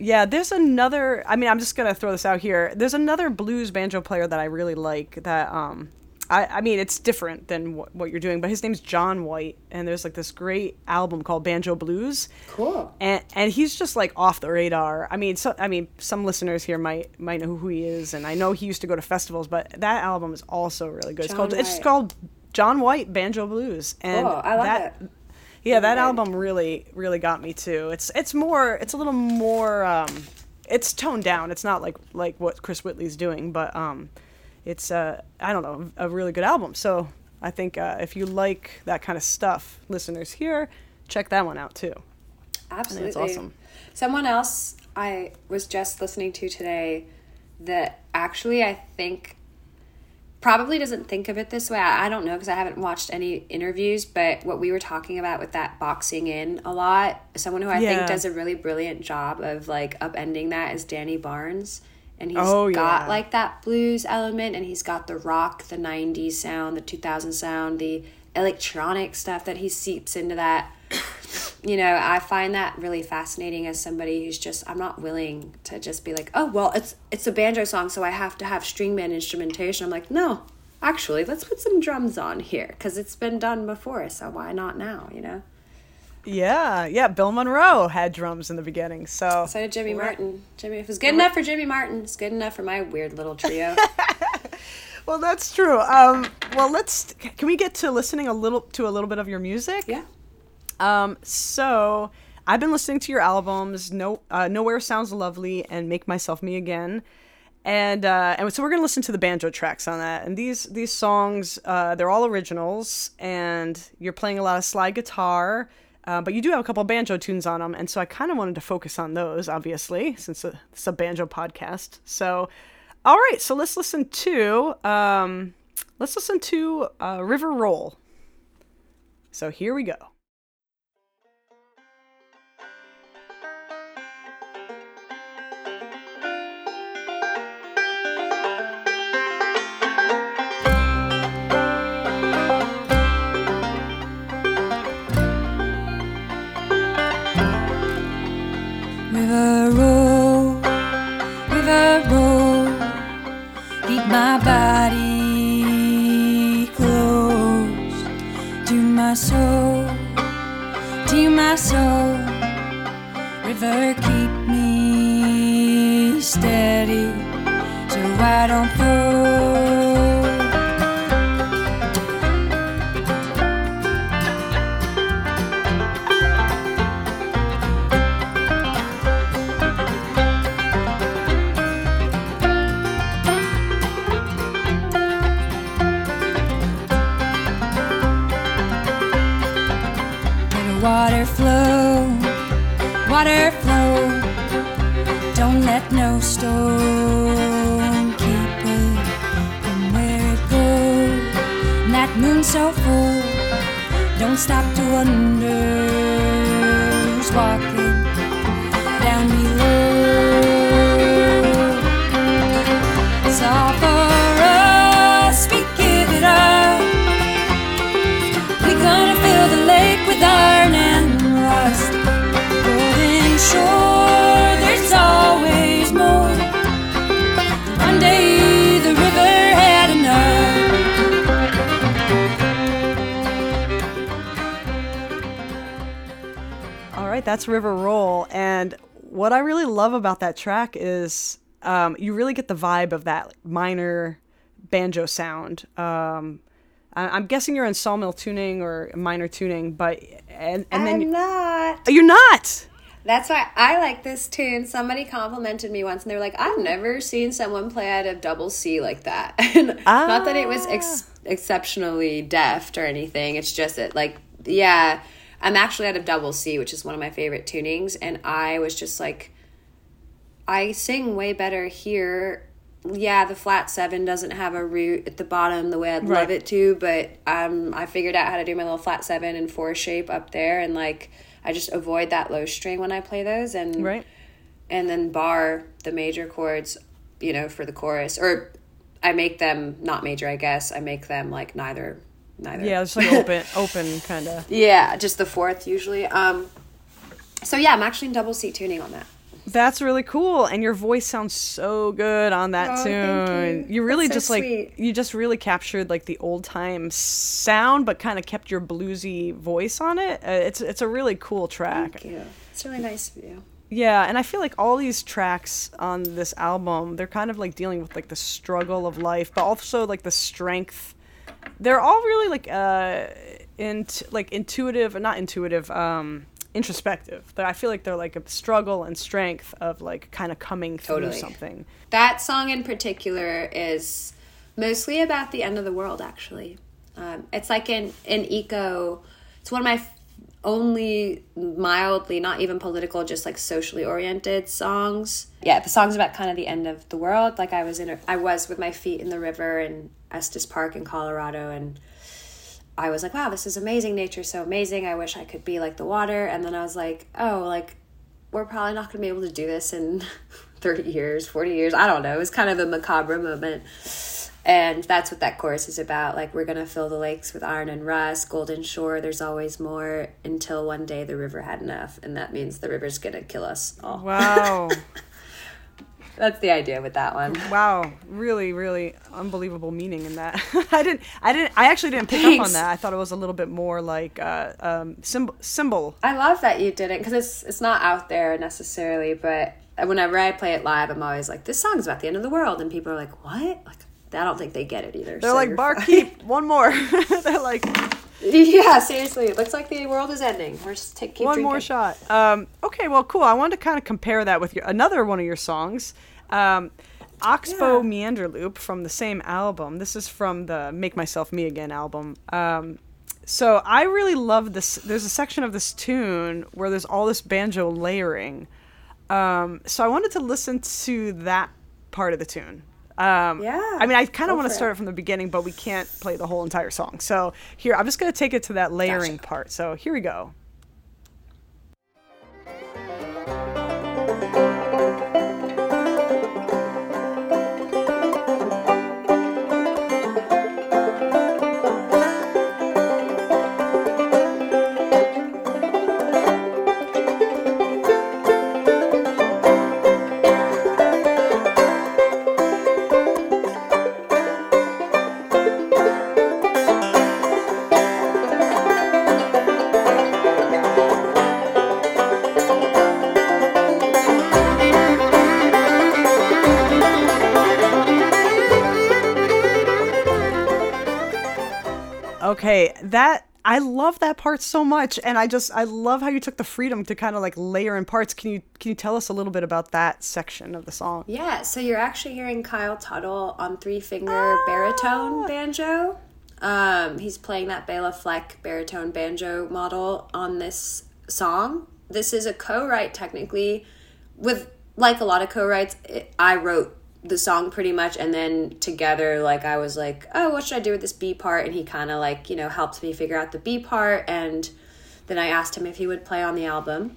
Yeah, there's another. I mean, I'm just gonna throw this out here. There's another blues banjo player that I really like. That um, I I mean, it's different than what, what you're doing, but his name's John White, and there's like this great album called Banjo Blues, Cool. and and he's just like off the radar. I mean, so I mean, some listeners here might might know who he is, and I know he used to go to festivals, but that album is also really good. it's John called it's White. called John White Banjo Blues, and Cool. I love that. it. Yeah, that Right. album really, really got me too. It's it's more, it's a little more, um, it's toned down. It's not like like what Chris Whitley's doing, but um, it's uh, I don't know, a really good album. So I think uh, if you like that kind of stuff, listeners here, check that one out too. Absolutely. awesome. Someone else I was just listening to today that actually I think probably doesn't think of it this way. I, I don't know because I haven't watched any interviews, but what we were talking about with that boxing in a lot, someone who I Yeah. think does a really brilliant job of like upending that is Danny Barnes. And he's Oh, got yeah. like that blues element and he's got the rock, the 90s sound, the 2000 sound, the electronic stuff that he seeps into that. You know i find that really fascinating as somebody who's just i'm not willing to just be like oh well it's it's a banjo song so i have to have string band instrumentation. I'm like no actually let's put some drums on here because it's been done before so why not now? You know Yeah, yeah. Bill Monroe had drums in the beginning, so so did jimmy martin jimmy if it's good enough for jimmy martin it's good enough for my weird little trio well, that's true. Um, well, let's. Can we get to listening a little to a little bit of your music? yeah Um, so I've been listening to your albums, No, uh, Nowhere Sounds Lovely and Make Myself Me Again, and uh, and so we're gonna listen to the banjo tracks on that. And these these songs, uh, they're all originals, and you're playing a lot of slide guitar. Uh, but you do have a couple banjo tunes on them, and so I kind of wanted to focus on those, obviously, since it's a banjo podcast. So, all right, so let's listen to um, let's listen to uh, River Roll. So here we go. My body close to my soul, to my soul. River, keep me steady so I don't fall. Stone keep it from where it goes. And that moon so full, don't stop to wonder walking that's River Roll. And what I really love about that track is um, you really get the vibe of that minor banjo sound. Um, I- I'm guessing you're in sawmill tuning or minor tuning, but and and then I'm not. you're not. That's why I like this tune. Somebody complimented me once, and they were like, "I've never seen someone play out of double C like that." And Not that it was ex- exceptionally deft or anything. It's just that, like, yeah, I'm actually out of double C, which is one of my favorite tunings, and I was just like, I sing way better here. Yeah, the flat seven doesn't have a root at the bottom the way I'd Right. love it to, but um, I figured out how to do my little flat seven and four shape up there, and like I just avoid that low string when I play those, and Right. and then bar the major chords, you know, for the chorus, or I make them not major, I guess. I make them like neither, neither. Yeah, it's like open, open kind of. yeah, just the fourth usually. Um, so yeah, I'm actually in double C tuning on that. That's really cool, and your voice sounds so good on that Oh, tune. thank you. really just like you just really captured like the old time sound, but kind of kept your bluesy voice on it. Uh, it's it's a really cool track. Thank you. It's really nice of you. Yeah, and I feel like all these tracks on this album, they're kind of like dealing with like the struggle of life, but also like the strength. They're all really like uh int- like intuitive, not intuitive, um introspective. They're, I feel like they're like a struggle and strength of like kind of coming through Totally. something. That song in particular is mostly about the end of the world. Actually, um, it's like an in eco. It's one of my only mildly, not even political, just like socially oriented songs. Yeah, the song's about kind of the end of the world. Like I was in, a, I was with my feet in the river in Estes Park in Colorado, and I was like, wow, this is amazing. Nature's so amazing. I wish I could be like the water. And then I was like, oh, like, we're probably not going to be able to do this in 30 years, 40 years. I don't know. It was kind of a macabre moment. And that's what that chorus is about. Like, we're going to fill the lakes with iron and rust, golden shore, there's always more, until one day the river had enough. And that means the river's going to kill us all. Wow. That's the idea with that one. wow. Really, really unbelievable meaning in that. I didn't I didn't I actually didn't pick up on that. I thought it was a little bit more like uh um symbol symbol. I love that you didn't because it's it's not out there necessarily, but whenever I play it live, I'm always like, "This song's about the end of the world," and people are like, "What?" Like, I don't think they get it either. They're so like barkeep, one more. They're like yeah, seriously, it looks like the world is ending. We're just take keep one drinking. more shot. Um, okay, well, cool. I wanted to kind of compare that with your another one of your songs, um, Oxbow Yeah. Meander Loop from the same album. This is from the Make Myself Me Again album. Um, so I really love this. There's a section of this tune where there's all this banjo layering. Um, so I wanted to listen to that part of the tune. Um, Yeah, I mean, I kind of want to start it. from the beginning, but we can't play the whole entire song. So here, I'm just going to take it to that layering Gotcha. part. So here we go. Okay, that I love that part so much, and I just I love how you took the freedom to kind of like layer in parts. Can you can you tell us a little bit about that section of the song? Yeah, so you're actually hearing Kyle Tuttle on three finger Ah. baritone banjo. Um, he's playing that Bela Fleck baritone banjo model on this song. This is a co-write technically with like a lot of co-writes. It, I wrote the song pretty much and then together like I was like, "Oh, what should I do with this B part?" and he kind of like, you know, helped me figure out the B part and then I asked him if he would play on the album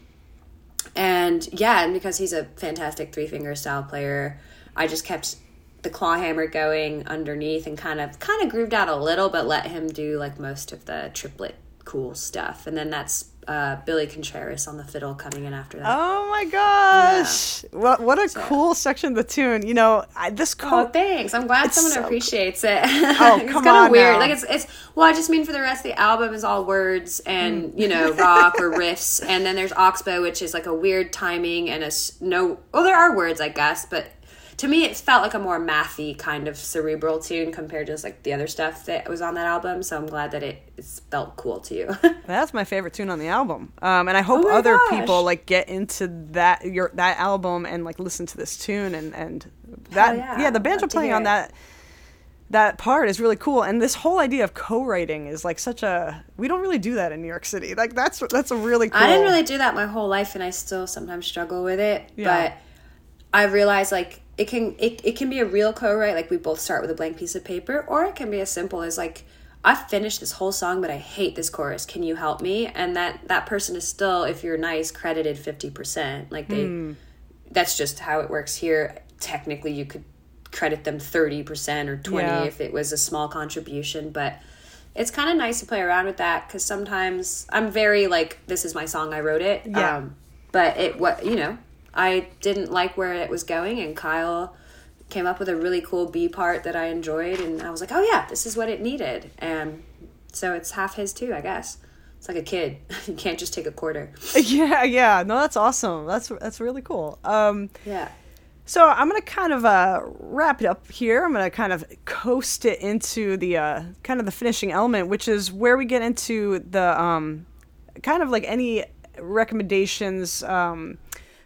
and yeah, and because he's a fantastic three finger style player, I just kept the claw hammer going underneath and kind of kind of grooved out a little, but let him do like most of the triplet cool stuff. And then that's uh, Billy Contreras on the fiddle coming in after that. Oh my gosh! What what a cool section of the tune. You know, I, this Oh, thanks. I'm glad someone so- appreciates it. Oh, it's come kind of weird. now. Like it's it's well, I just mean for the rest of the album is all words and you know rock or riffs, and then there's Oxbow, which is like a weird timing and a s- no. Well, there are words, I guess, but to me it felt like a more mathy kind of cerebral tune compared to just like the other stuff that was on that album. So I'm glad that it felt cool to you. That's my favorite tune on the album. Um, and I hope Oh other gosh. people like get into that your that album and like listen to this tune and and that yeah. yeah, the banjo playing on that that part is really cool and this whole idea of co-writing is like such a we don't really do that in New York City. Like that's that's a really cool I didn't really do that my whole life, and I still sometimes struggle with it. Yeah. But I realize like it can it, it can be a real co-write, like we both start with a blank piece of paper, or it can be as simple as like I finished this whole song, but I hate this chorus. Can you help me? And that that person is still, if you're nice, credited fifty percent. Like they, Hmm. that's just how it works here. Technically, you could credit them thirty percent or twenty Yeah. if it was a small contribution, but it's kind of nice to play around with that because sometimes I'm very like, this is my song, I wrote it. Yeah. Um, but it, what, you know, I didn't like where it was going, and Kyle came up with a really cool B part that I enjoyed, and I was like, oh yeah, this is what it needed. And so it's half his too, I guess. It's like a kid. you can't just take a quarter. Yeah, yeah. No, that's awesome. That's that's really cool. Um Yeah. So I'm gonna kind of uh, wrap it up here. I'm gonna kind of coast it into the uh, kind of the finishing element, which is where we get into the um, kind of like any recommendations um,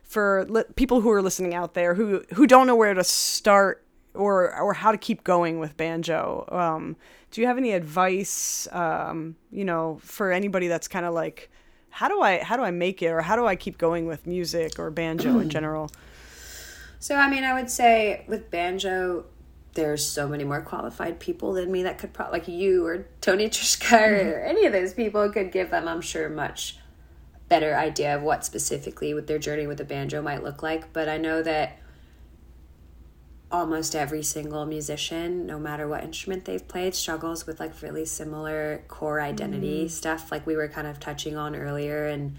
for li- people who are listening out there who who don't know where to start or or how to keep going with banjo. Um, do you have any advice, um, you know, for anybody that's kind of like, how do I how do I make it, or how do I keep going with music or banjo in general? So, I mean, I would say with banjo, there's so many more qualified people than me that could probably, like you or Tony Trischka or any of those people could give them, I'm sure, much better idea of what specifically with their journey with the banjo might look like. But I know that almost every single musician, no matter what instrument they've played, struggles with like really similar core identity mm-hmm. stuff, like we were kind of touching on earlier. And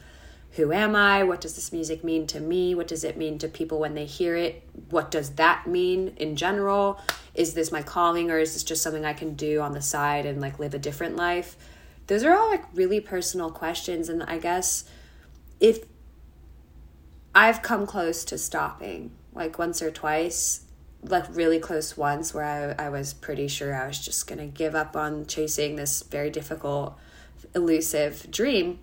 who am I? What does this music mean to me? What does it mean to people when they hear it? What does that mean in general? Is this my calling or is this just something I can do on the side and like live a different life? Those are all like really personal questions. And I guess if I've come close to stopping like once or twice, like really close once where I, I was pretty sure I was just going to give up on chasing this very difficult, elusive dream.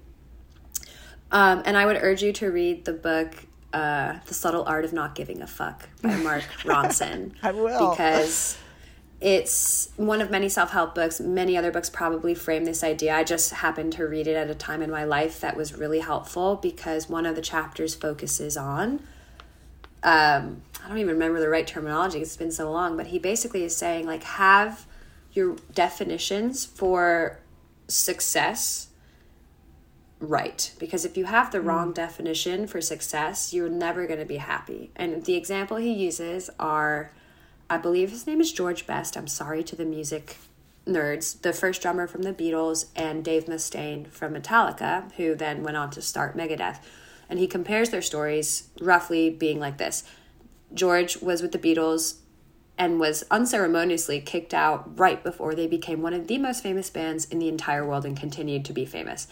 Um, and I would urge you to read the book, uh, The Subtle Art of Not Giving a Fuck by Mark Ronson. I will. Because it's one of many self help books. Many other books probably frame this idea. I just happened to read it at a time in my life that was really helpful because one of the chapters focuses on um, I don't even remember the right terminology. It's been so long, but he basically is saying like have your definitions for success right because if you have the wrong definition for success you're never going to be happy and the example he uses are i believe his name is george best i'm sorry to the music nerds the first drummer from the beatles and dave mustaine from metallica who then went on to start megadeth and he compares their stories roughly being like this george was with the beatles and was unceremoniously kicked out right before they became one of the most famous bands in the entire world and continued to be famous.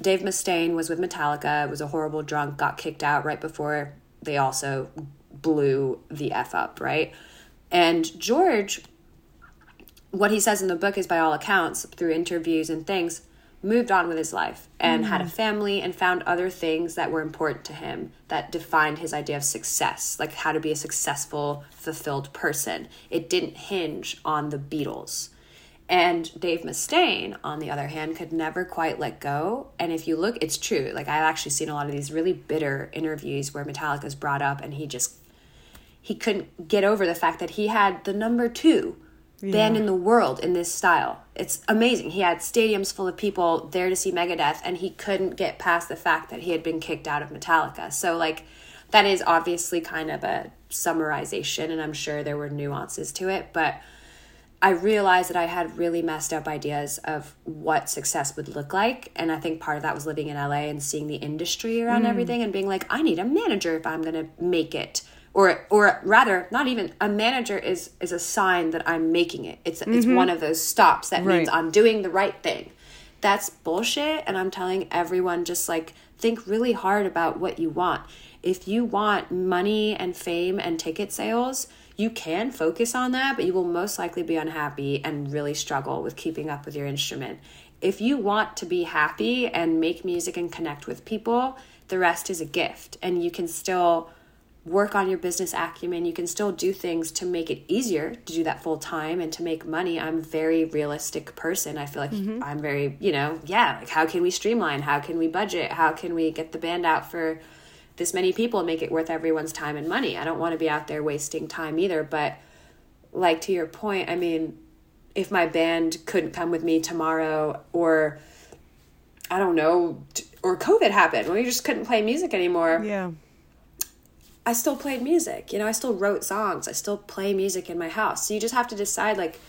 Dave Mustaine was with Metallica, was a horrible drunk, got kicked out right before they also blew the F up, right? And George, what he says in the book is by all accounts, through interviews and things, moved on with his life and had a mm. family and found other things that were important to him that defined his idea of success, like how to be a successful, fulfilled person. It didn't hinge on the Beatles. And Dave Mustaine, on the other hand, could never quite let go. And if you look, it's true. Like I've actually seen a lot of these really bitter interviews where Metallica's brought up and he just he couldn't get over the fact that he had the number two band in the world in this style. It's amazing. He had stadiums full of people there to see Megadeth, and he couldn't get past the fact that he had been kicked out of Metallica. So, like, that is obviously kind of a summarization, and I'm sure there were nuances to it, but I realized that I had really messed up ideas of what success would look like. And I think part of that was living in LA and seeing the industry around mm. everything and being like, I need a manager if I'm going to make it. Or, or rather, not even a manager is is a sign that I'm making it. It's it's mm-hmm. one of those stops that means Right. I'm doing the right thing. That's bullshit. And I'm telling everyone just like think really hard about what you want. If you want money and fame and ticket sales, you can focus on that, but you will most likely be unhappy and really struggle with keeping up with your instrument. If you want to be happy and make music and connect with people, the rest is a gift. And you can still work on your business acumen. You can still do things to make it easier to do that full time and to make money. I'm a very realistic person. I feel like mm-hmm. I'm very, you know, yeah, like how can we streamline? How can we budget? How can we get the band out for this many people and make it worth everyone's time and money? I don't want to be out there wasting time either, but like to your point, I mean, if my band couldn't come with me tomorrow or I don't know, or COVID happened, we just couldn't play music anymore. Yeah. I still played music. You know, I still wrote songs. I still play music in my house. So you just have to decide like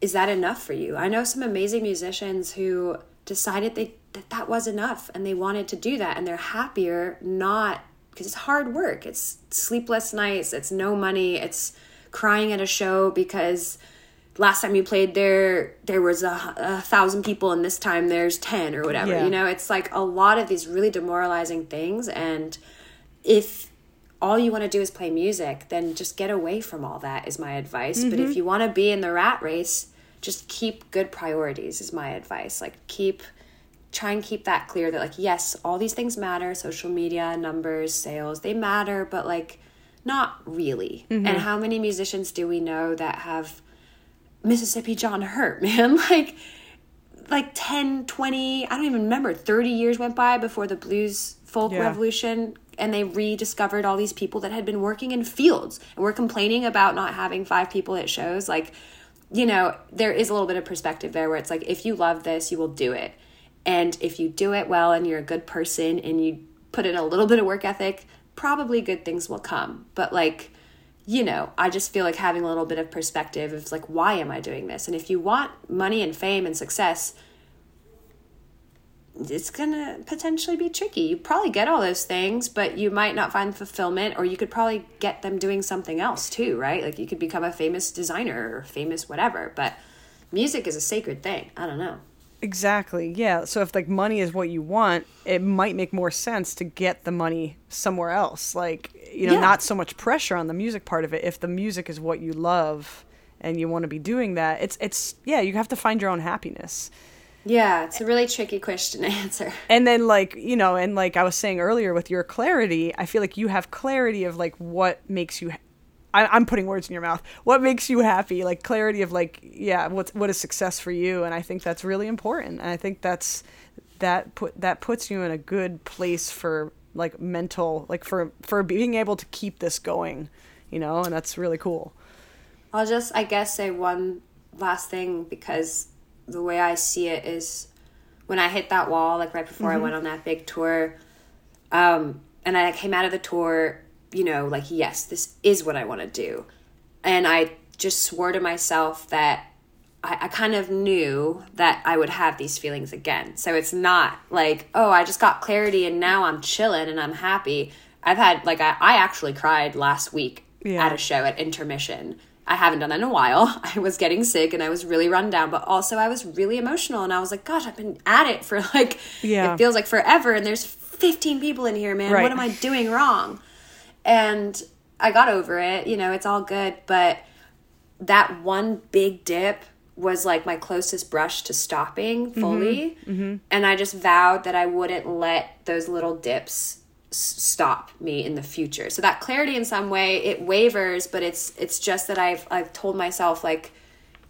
is that enough for you? I know some amazing musicians who decided they that that was enough and they wanted to do that and they're happier not because it's hard work. It's sleepless nights, it's no money, it's crying at a show because last time you played there there was a, a thousand people and this time there's 10 or whatever Yeah. you know it's like a lot of these really demoralizing things and if all you want to do is play music, then just get away from all that is my advice. But if mm-hmm. you want to be in the rat race, just keep good priorities is my advice. Like keep try and keep that clear that like yes, all these things matter, social media, numbers, sales, they matter, but like not really. Mm-hmm. And how many musicians do we know that have Mississippi John Hurt, man? Like like 10, 20, I don't even remember, 30 years went by before the blues folk Yeah. revolution and they rediscovered all these people that had been working in fields and were complaining about not having five people at shows. Like you know there is a little bit of perspective there where it's like if you love this you will do it. And if you do it well and you're a good person and you put in a little bit of work ethic probably good things will come. But like you know, I just feel like having a little bit of perspective of like, why am I doing this? And if you want money and fame and success, it's gonna potentially be tricky. You probably get all those things, but you might not find fulfillment, or you could probably get them doing something else too, right? Like you could become a famous designer or famous whatever. But music is a sacred thing. I don't know. Exactly. Yeah. So if like money is what you want, it might make more sense to get the money somewhere else. Like, you know, Yeah. not so much pressure on the music part of it. If the music is what you love and you want to be doing that, it's it's yeah, you have to find your own happiness. Yeah, it's a really tricky question to answer. And then like, you know, and like I was saying earlier with your clarity, I feel like you have clarity of like what makes you I, I'm putting words in your mouth. What makes you happy? Like clarity of like, yeah, what's what is success for you? And I think that's really important. And I think that's that put that puts you in a good place for like mental, like for for being able to keep this going, you know. And that's really cool. I'll just, I guess, say one last thing because the way I see it is when I hit that wall, like right before I went on that big tour, um, and I came out of the tour, you know, like, yes, this is what I want to do. And I just swore to myself that I, I kind of knew that I would have these feelings again. So it's not like, oh, I just got clarity and now I'm chilling and I'm happy. I've had, like, I, I actually cried last week Yeah. at a show at intermission. I haven't done that in a while. I was getting sick and I was really run down, but also I was really emotional and I was like, gosh, I've been at it for like, Yeah. it feels like forever and there's 15 people in here, man. Right. What am I doing wrong? And I got over it, you know, it's all good, but that one big dip was like my closest brush to stopping mm-hmm. fully. Mm-hmm. And I just vowed that I wouldn't let those little dips stop me in the future. So that clarity in some way it wavers, but it's it's just that I've I've told myself like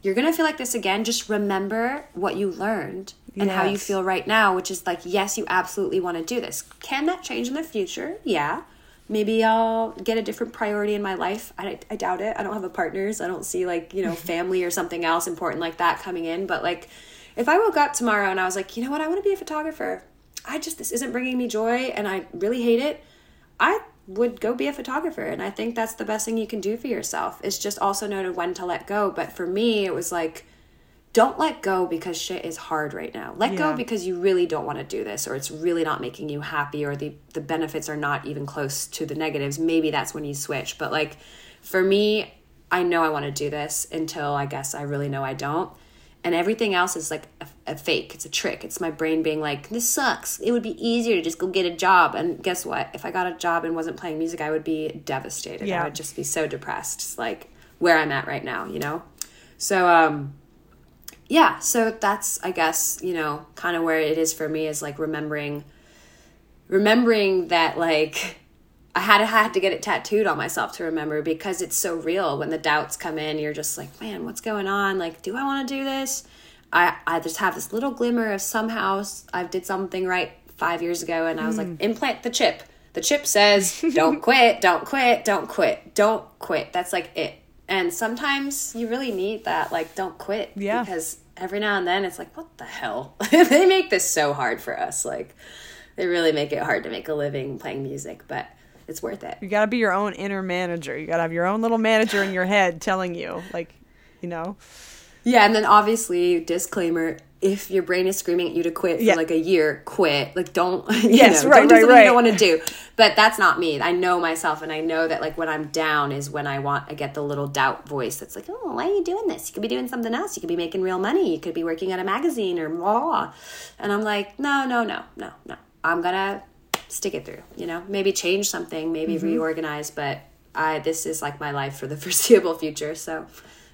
you're going to feel like this again, just remember what you learned and how you feel right now, which is like yes, you absolutely want to do this. Can that change in the future? Yeah. maybe I'll get a different priority in my life. I, I doubt it. I don't have a partners. I don't see like, you know, family or something else important like that coming in. But like, if I woke up tomorrow and I was like, you know what, I want to be a photographer. I just, this isn't bringing me joy and I really hate it. I would go be a photographer. And I think that's the best thing you can do for yourself. It's just also know when to let go. But for me, it was like, don't let go because shit is hard right now. Let Yeah. go because you really don't want to do this or it's really not making you happy or the the benefits are not even close to the negatives. Maybe that's when you switch. But like for me, I know I want to do this until I guess I really know I don't. And everything else is like a, a fake. It's a trick. It's my brain being like, this sucks. It would be easier to just go get a job. And guess what? If I got a job and wasn't playing music, I would be devastated. Yeah. I would just be so depressed. It's like where I'm at right now, you know? So, um, yeah so that's i guess you know kind of where it is for me is like remembering remembering that like i had to had to get it tattooed on myself to remember because it's so real when the doubts come in you're just like man what's going on like do i want to do this i i just have this little glimmer of somehow i did something right five years ago and i was like hmm. implant the chip the chip says don't quit don't quit don't quit don't quit that's like it and sometimes you really need that like don't quit Yeah. because every now and then it's like what the hell they make this so hard for us like they really make it hard to make a living playing music but it's worth it You got to be your own inner manager. You got to have your own little manager in your head telling you, like, you know. Yeah and then obviously disclaimer if your brain is screaming at you to quit for Yeah. like a year quit. Like don't you Yes, know, right, don't do right, something right. you don't want to do. But that's not me. I know myself and i know that like when i'm down is when i want i get the little doubt voice that's like oh why are you doing this? You could be doing something else. You could be making real money. You could be working at a magazine or blah, blah, and i'm like no no no no no. I'm gonna stick it through you know? Maybe change something maybe Mm-hmm. reorganize but i this is like my life for the foreseeable future. So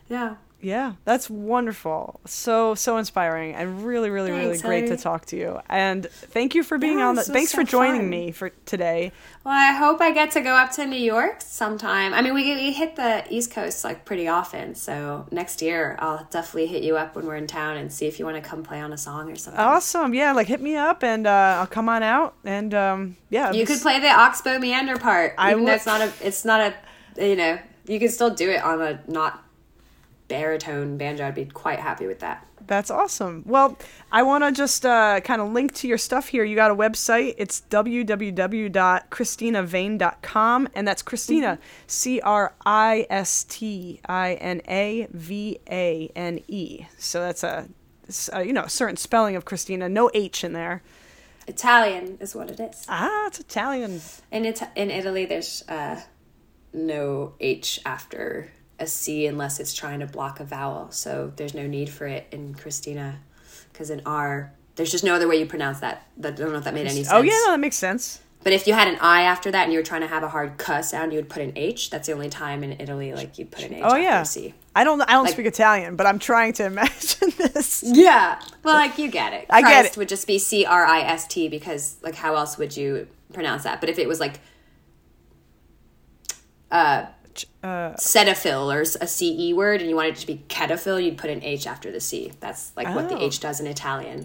yeah Yeah, that's wonderful. So so inspiring and really really really Thanks, great to talk to you. And thank you for being Yeah, on the Thanks for joining fun. me for today. Well, I hope I get to go up to New York sometime. I mean, we, we hit the East Coast like pretty often, so next year I'll definitely hit you up when we're in town and see if you want to come play on a song or something. Awesome. Yeah, like hit me up and uh, I'll come on out and um yeah. you could play the Oxbow Meander part, I even though it's not a, it's not a, you know, you can still do it on a not baritone banjo. I'd be quite happy with that. That's awesome. Well, I want to just uh, kind of link to your stuff here. You got a website. It's www.cristinavane.com, and that's Cristina, C R I S T I N A V A N E. So that's a, it's, uh, you know, certain spelling of Cristina, no H in there. Italian is what it is. Ah, it's Italian. In it, in Italy, there's uh, no H after a C unless it's trying to block a vowel. So there's no need for it in Cristina, because in R, there's just no other way you pronounce that. I don't know if that made any sense. Oh, yeah, no, that makes sense. But if you had an I after that and you were trying to have a hard cuh sound, you would put an H. That's the only time in Italy like you'd put an H Oh, yeah. C. I don't, I don't Like- speak Italian, but I'm trying to imagine this. Yeah. Well, like you get it. I get Christ it. would just be C R I S T because like how else would you pronounce that? But if it was like uh Cetaphil or s- a CE word and you want it to be Cetaphil, you'd put an H after the C. That's like what the Oh. H does in Italian.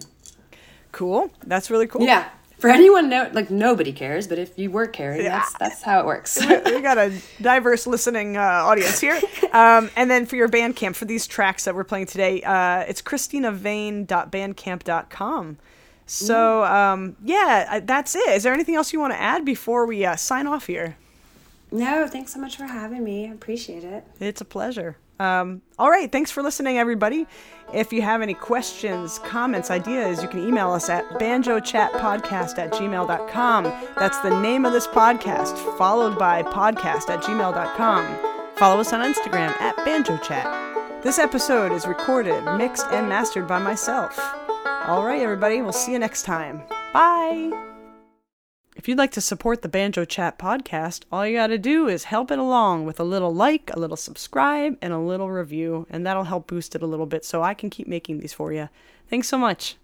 Cool. That's really cool. Yeah. For anyone know like nobody cares, but if you were caring, that's that's how it works. we got a diverse listening uh, audience here. Um, and then for your Bandcamp, for these tracks that we're playing today, uh, it's cristinavane.bandcamp.com. So, um, yeah, that's it. Is there anything else you want to add before we uh, sign off here? No, thanks so much for having me. I appreciate it. It's a pleasure. Um, all right. Thanks for listening, everybody. If you have any questions, comments, ideas, you can email us at banjochatpodcast at gmail.com. That's the name of this podcast, followed by podcast at gmail.com. Follow us on Instagram at banjochat. This episode is recorded, mixed, and mastered by myself. All right, everybody. We'll see you next time. Bye. If you'd like to support the Banjo Chat podcast, all you got to do is help it along with a little like, a little subscribe, and a little review, and that'll help boost it a little bit so I can keep making these for you. Thanks so much.